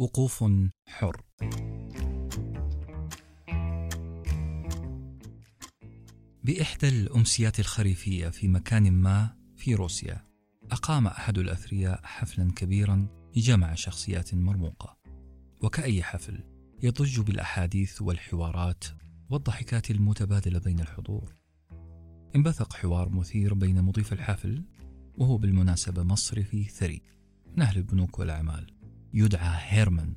وقوف حر. بإحدى الأمسيات الخريفية في مكان ما في روسيا أقام أحد الأثرياء حفلا كبيرا جمع شخصيات مرموقة. وكأي حفل يضج بالأحاديث والحوارات والضحكات المتبادلة بين الحضور. انبثق حوار مثير بين مضيف الحفل وهو بالمناسبة مصرفي ثري من أهل البنوك والأعمال. يدعى هيرمان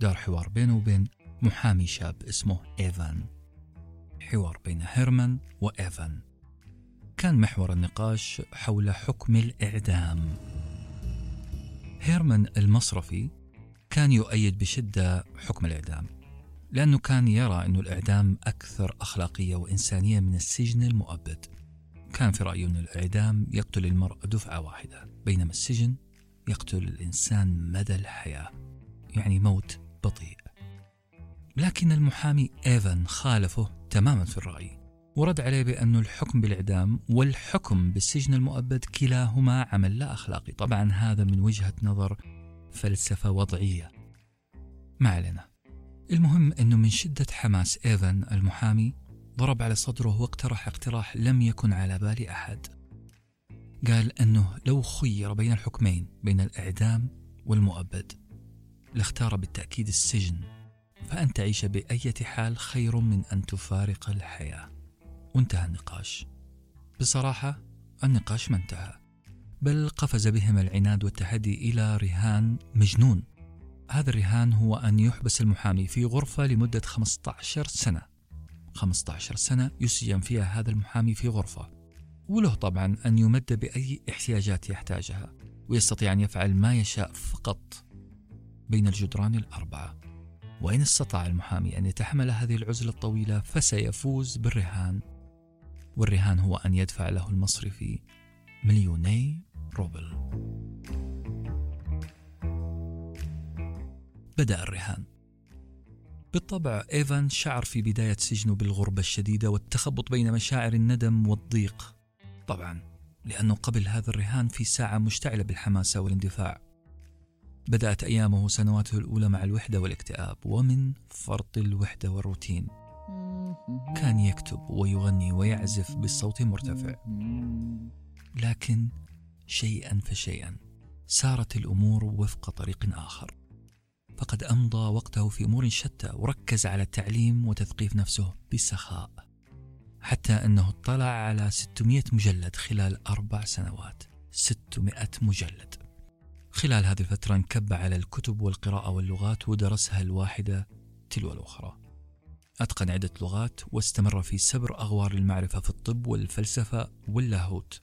دار حوار بينه وبين محامي شاب اسمه إيفان. حوار بين هيرمان وإيفان. كان محور النقاش حول حكم الإعدام. هيرمان المصرفي كان يؤيد بشدة حكم الإعدام لأنه كان يرى أن الإعدام أكثر أخلاقية وإنسانية من السجن المؤبد. كان في رأيه أن الإعدام يقتل المرء دفعة واحدة بينما السجن يقتل الإنسان مدى الحياة يعني موت بطيء. لكن المحامي إيفان خالفه تماما في الرأي ورد عليه بأن الحكم بالإعدام والحكم بالسجن المؤبد كلاهما عمل لا أخلاقي. طبعا هذا من وجهة نظر فلسفة وضعية. ما علينا. المهم أنه من شدة حماس إيفان المحامي ضرب على صدره واقترح اقتراح لم يكن على بال أحد. قال أنه لو خير بين الحكمين بين الإعدام والمؤبد لاختار بالتأكيد السجن. فأن تعيش بأية حال خير من أن تفارق الحياة. وانتهى النقاش. بصراحة النقاش ما انتهى. بل قفز بهم العناد والتحدي إلى رهان مجنون. هذا الرهان هو أن يحبس المحامي في غرفة لمدة 15 سنة. 15 سنة يسجن فيها هذا المحامي في غرفة. وله طبعا أن يمد بأي احتياجات يحتاجها ويستطيع أن يفعل ما يشاء فقط بين الجدران الأربعة. وإن استطاع المحامي أن يتحمل هذه العزلة الطويلة فسيفوز بالرهان والرهان هو أن يدفع له المصرفي مليوني روبل. بدأ الرهان. بالطبع إيفان شعر في بداية سجنه بالغربة الشديدة والتخبط بين مشاعر الندم والضيق. طبعا لأنه قبل هذا الرهان في ساعة مشتعلة بالحماسة والاندفاع. بدأت أيامه وسنواته الأولى مع الوحدة والاكتئاب ومن فرط الوحدة والروتين. كان يكتب ويغني ويعزف بالصوت مرتفع. لكن شيئا فشيئا سارت الأمور وفق طريق آخر. فقد أمضى وقته في أمور شتى وركز على التعليم وتثقيف نفسه بسخاء. حتى أنه اطلع على 600 مجلد خلال أربع سنوات. 600 مجلد. خلال هذه الفترة انكب على الكتب والقراءة واللغات ودرسها الواحدة تلو الأخرى. أتقن عدة لغات واستمر في سبر أغوار المعرفة في الطب والفلسفة واللاهوت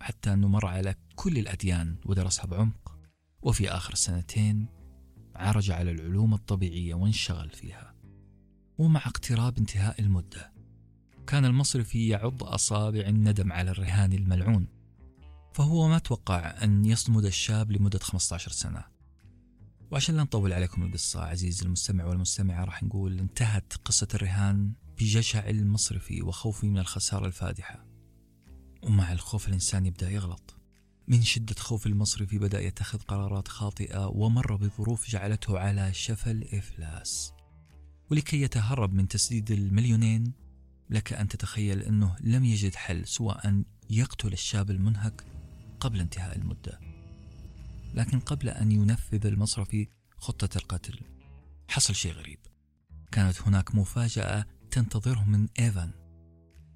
حتى أنه مر على كل الأديان ودرسها بعمق. وفي آخر سنتين عرج على العلوم الطبيعية وانشغل فيها. ومع اقتراب انتهاء المدة كان المصرفي يعض أصابع الندم على الرهان الملعون فهو ما توقع أن يصمد الشاب لمدة 15 سنة. وعشان لا نطول عليكم القصة عزيزي المستمع والمستمعة راح نقول انتهت قصة الرهان بجشع المصرفي وخوفه من الخسارة الفادحة. ومع الخوف الإنسان يبدأ يغلط. من شدة خوف المصرفي بدأ يتخذ قرارات خاطئة ومر بظروف جعلته على شفا الإفلاس ولكي يتهرب من تسديد المليونين لك أن تتخيل أنه لم يجد حل سوى أن يقتل الشاب المنهك قبل انتهاء المدة. لكن قبل أن ينفذ المصرفي خطة القتل حصل شيء غريب. كانت هناك مفاجأة تنتظره من إيفان.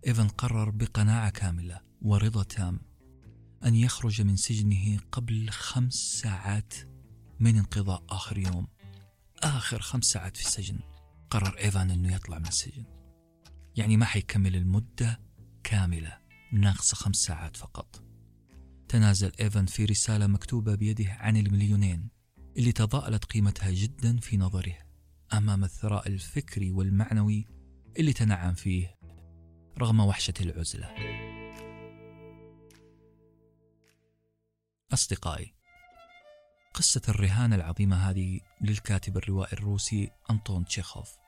إيفان قرر بقناعة كاملة ورضا تام أن يخرج من سجنه قبل خمس ساعات من انقضاء آخر يوم. آخر خمس ساعات في السجن قرر إيفان أنه يطلع من السجن. يعني ما حيكمل المدة كاملة ناقصة خمس ساعات فقط. تنازل إيفان في رسالة مكتوبة بيده عن المليونين اللي تضاءلت قيمتها جدا في نظره أمام الثراء الفكري والمعنوي اللي تنعم فيه رغم وحشة العزلة. أصدقائي قصة الرهان العظيمة هذه للكاتب الروائي الروسي أنطون تشيخوف.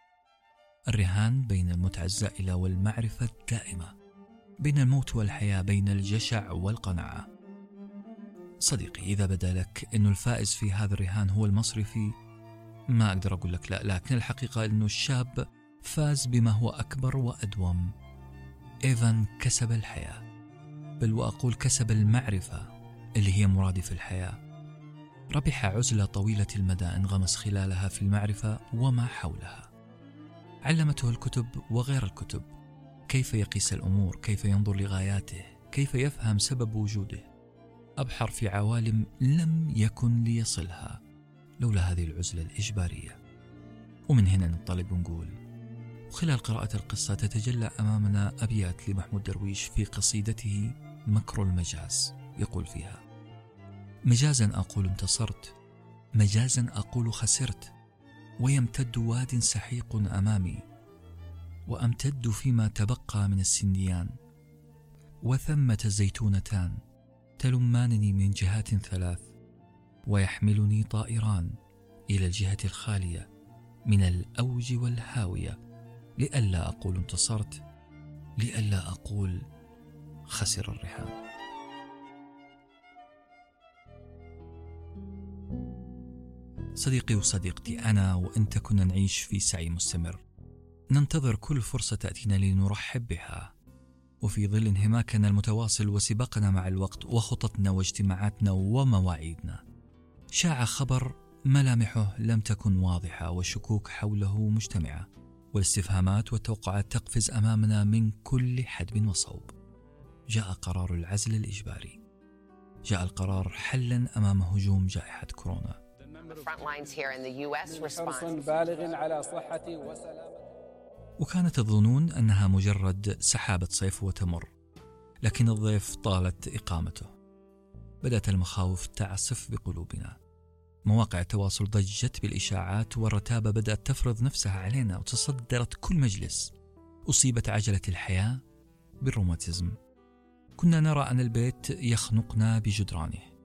الرهان بين المتعة الزائلة والمعرفة الدائمة بين الموت والحياة بين الجشع والقناعة. صديقي إذا بدا لك أن الفائز في هذا الرهان هو المصرفي ما أقدر أقول لك لا لكن الحقيقة أنه الشاب فاز بما هو أكبر وأدوم. إيفان كسب الحياة. بل وأقول كسب المعرفة اللي هي مرادف الحياة. ربح عزلة طويلة المدى انغمس خلالها في المعرفة وما حولها. علمته الكتب وغير الكتب. كيف يقيس الأمور؟ كيف ينظر لغاياته؟ كيف يفهم سبب وجوده؟ أبحر في عوالم لم يكن ليصلها. لولا هذه العزلة الإجبارية. ومن هنا ننطلق ونقول وخلال قراءة القصة تتجلى أمامنا أبيات لمحمود درويش في قصيدته مكر المجاز. يقول فيها مجازا أقول انتصرت مجازا أقول خسرت ويمتد واد سحيق أمامي وأمتد فيما تبقى من السنديان وثمة زيتونتان تلمانني من جهات ثلاث ويحملني طائران إلى الجهة الخالية من الأوج والهاوية لئلا أقول انتصرت لئلا أقول خسر الرحام صديقي وصديقتي أنا وأنت كنا نعيش في سعي مستمر. ننتظر كل فرصة تأتينا لنرحب بها. وفي ظل انهماكنا المتواصل وسباقنا مع الوقت وخططنا واجتماعاتنا ومواعيدنا شاع خبر ملامحه لم تكن واضحة والشكوك حوله مجتمعة والاستفهامات والتوقعات تقفز أمامنا من كل حدب وصوب. جاء قرار العزل الإجباري. جاء القرار حلا أمام هجوم جائحة كورونا. حرص بالغ على صحة وسلامة. وكانت الظنون أنها مجرد سحابة صيف وتمر لكن الضيف طالت إقامته. بدأت المخاوف تعصف بقلوبنا. مواقع التواصل ضجت بالإشاعات والرتابة بدأت تفرض نفسها علينا وتصدرت كل مجلس. أصيبت عجلة الحياة بالروماتيزم. كنا نرى أن البيت يخنقنا بجدرانه.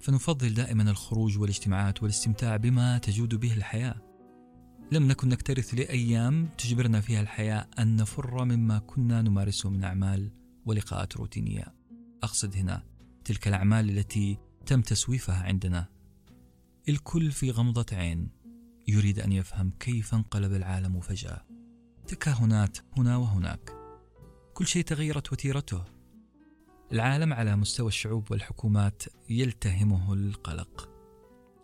فنفضل دائما الخروج والاجتماعات والاستمتاع بما تجود به الحياة. لم نكن نكترث لأيام تجبرنا فيها الحياة أن نفر مما كنا نمارسه من أعمال ولقاءات روتينية. أقصد هنا تلك الأعمال التي تم تسويفها عندنا. الكل في غمضة عين يريد أن يفهم كيف انقلب العالم فجأة. تكهنات هنا وهناك. كل شيء تغيرت وتيرته. العالم على مستوى الشعوب والحكومات يلتهمه القلق.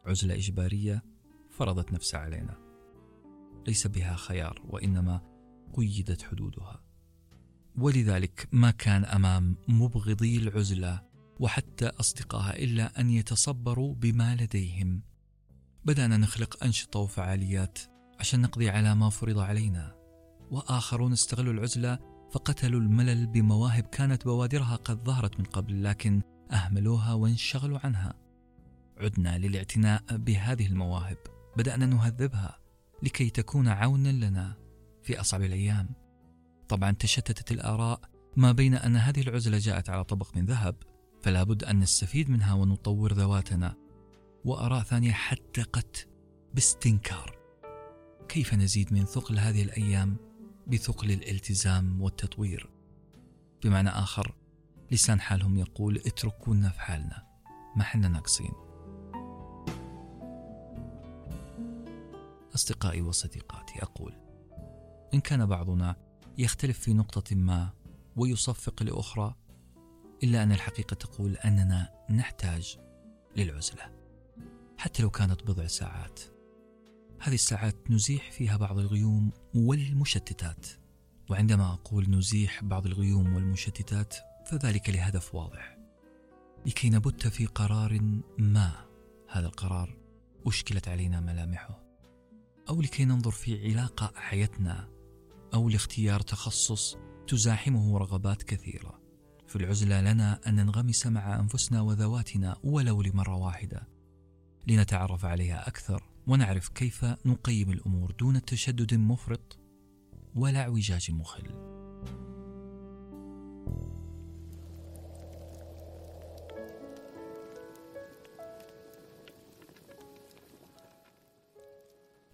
عزلة إجبارية فرضت نفسها علينا. ليس بها خيار وإنما قيدت حدودها. ولذلك ما كان أمام مبغضي العزلة وحتى أصدقائها إلا أن يتصبروا بما لديهم. بدأنا نخلق أنشطة وفعاليات عشان نقضي على ما فرض علينا. وآخرون استغلوا العزلة فقتلوا الملل بمواهب كانت بوادرها قد ظهرت من قبل لكن أهملوها وانشغلوا عنها. عدنا للاعتناء بهذه المواهب. بدأنا نهذبها لكي تكون عونا لنا في أصعب الأيام. طبعا تشتتت الآراء ما بين أن هذه العزلة جاءت على طبق من ذهب فلا بد أن نستفيد منها ونطور ذواتنا. وآراء ثانية حدقت باستنكار. كيف نزيد من ثقل هذه الأيام؟ بثقل الالتزام والتطوير. بمعنى آخر لسان حالهم يقول اتركونا في حالنا ما حنا ناقصين. أصدقائي وصديقاتي أقول إن كان بعضنا يختلف في نقطة ما ويصفق لأخرى إلا أن الحقيقة تقول أننا نحتاج للعزلة. حتى لو كانت بضع ساعات. هذه الساعات نزيح فيها بعض الغيوم والمشتتات. وعندما أقول نزيح بعض الغيوم والمشتتات فذلك لهدف واضح. لكي نبت في قرار ما هذا القرار؟ أشكلت علينا ملامحه. أو لكي ننظر في علاقة أحيتنا أو لاختيار تخصص تزاحمه رغبات كثيرة. في العزلة لنا أن ننغمس مع أنفسنا وذواتنا ولو لمرة واحدة. لنتعرف عليها أكثر. ونعرف كيف نقيم الأمور دون تشدد مفرط ولا اعوجاج مخل.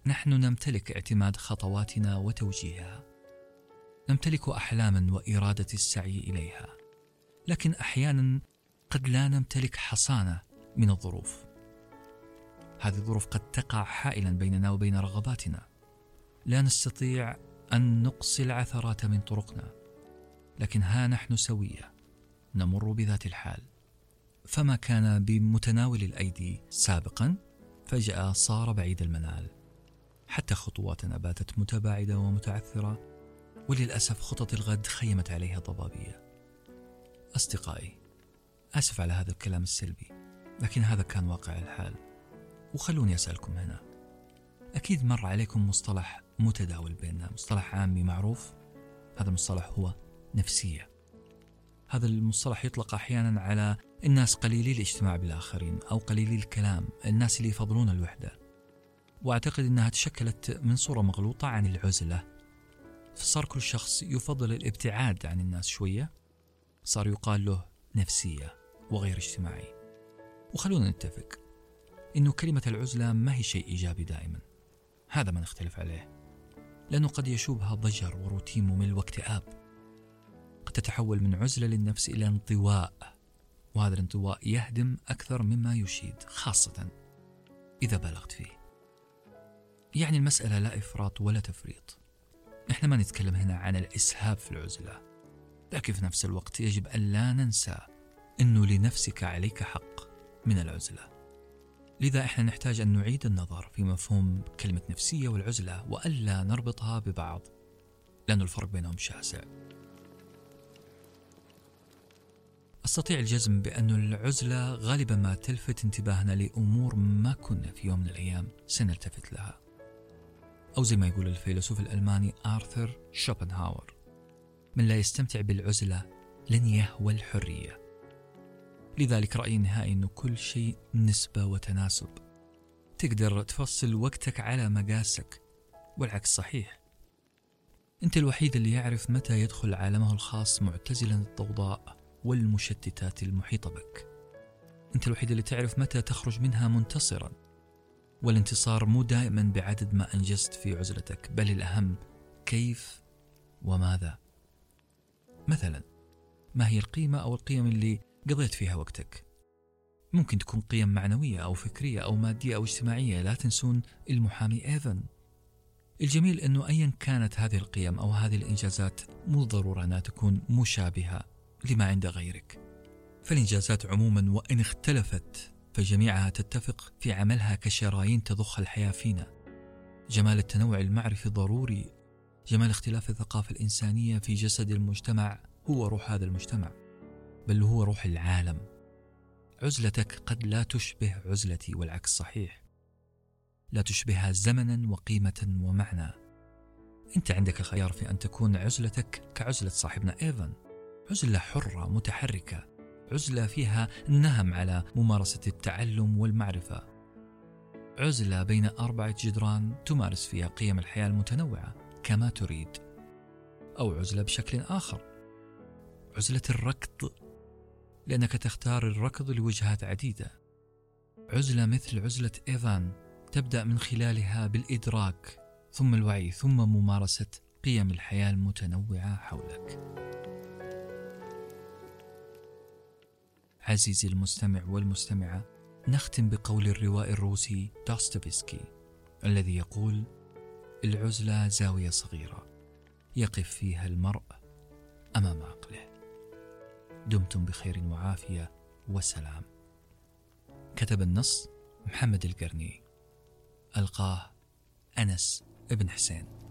نحن نمتلك اعتماد خطواتنا وتوجيهها. نمتلك أحلاما وإرادة السعي إليها. لكن أحيانا قد لا نمتلك حصانة من الظروف. هذه الظروف قد تقع حائلا بيننا وبين رغباتنا. لا نستطيع أن نقصي العثرات من طرقنا لكن ها نحن سوية نمر بذات الحال. فما كان بمتناول الأيدي سابقا فجأة صار بعيد المنال. حتى خطواتنا باتت متباعدة ومتعثرة وللأسف خطط الغد خيمت عليها ضبابية. أصدقائي آسف على هذا الكلام السلبي لكن هذا كان واقع الحال. وخلوني أسألكم هنا. أكيد مر عليكم مصطلح متداول بيننا مصطلح عامي معروف هذا المصطلح هو نفسية. هذا المصطلح يطلق أحيانا على الناس قليلي الاجتماع بالآخرين أو قليلي الكلام الناس اللي يفضلون الوحدة. وأعتقد إنها تشكلت من صورة مغلوطة عن العزلة. فصار كل شخص يفضل الابتعاد عن الناس شوية. صار يقال له نفسية وغير اجتماعي. وخلونا نتفق. انه كلمة العزلة ما هي شيء إيجابي دائما. هذا ما نختلف عليه. لأنه قد يشوبها ضجر وروتين ممل واكتئاب. قد تتحول من عزلة للنفس إلى انطواء وهذا الانطواء يهدم أكثر مما يشيد خاصة إذا بالغت فيه. يعني المسألة لا إفراط ولا تفريط. إحنا ما نتكلم هنا عن الإسهاب في العزلة. لكن في نفس الوقت يجب أن لا ننسى إنه لنفسك عليك حق من العزلة. لذا إحنا نحتاج أن نعيد النظر في مفهوم كلمة نفسية والعزلة وألا نربطها ببعض. لأن الفرق بينهم شاسع. أستطيع الجزم بأن العزلة غالبا ما تلفت انتباهنا لأمور ما كنا في يوم من الأيام سنلتفت لها. أو زي ما يقول الفيلسوف الألماني آرثر شوبنهاور من لا يستمتع بالعزلة لن يهوى الحرية. لذلك رأيي النهائي أنه كل شيء نسبة وتناسب. تقدر تفصل وقتك على مقاسك والعكس صحيح. أنت الوحيد اللي يعرف متى يدخل عالمه الخاص معتزلا الضوضاء والمشتتات المحيطة بك. أنت الوحيد اللي تعرف متى تخرج منها منتصرا. والانتصار مو دائما بعدد ما أنجزت في عزلتك بل الأهم كيف وماذا. مثلا ما هي القيمة أو القيم اللي قضيت فيها وقتك. ممكن تكون قيم معنوية أو فكرية أو مادية أو اجتماعية لا تنسون المحامي إيفن. الجميل أنه أيا كانت هذه القيم أو هذه الإنجازات مو ضرورة أنها تكون مشابهة لما عند غيرك. فالإنجازات عموما وإن اختلفت فجميعها تتفق في عملها كشرايين تضخ الحياة فينا. جمال التنوع المعرفي ضروري. جمال اختلاف الثقافة الإنسانية في جسد المجتمع هو روح هذا المجتمع. بل هو روح العالم. عزلتك قد لا تشبه عزلتي والعكس صحيح. لا تشبهها زمنا وقيمة ومعنى. أنت عندك الخيار في أن تكون عزلتك كعزلة صاحبنا إيفان عزلة حرة متحركة. عزلة فيها نهم على ممارسة التعلم والمعرفة. عزلة بين أربعة جدران تمارس فيها قيم الحياة المتنوعة كما تريد. أو عزلة بشكل آخر. عزلة الركض لأنك تختار الركض لوجهات عديدة. عزلة مثل عزلة إيفان تبدأ من خلالها بالإدراك ثم الوعي ثم ممارسة قيم الحياة المتنوعة حولك. عزيزي المستمع والمستمعة نختم بقول الروائي الروسي دوستويفسكي الذي يقول العزلة زاوية صغيرة يقف فيها المرء أمام عقله. دمتم بخير وعافية وسلام. كتب النص محمد القرني. ألقاه أنس ابن حسين.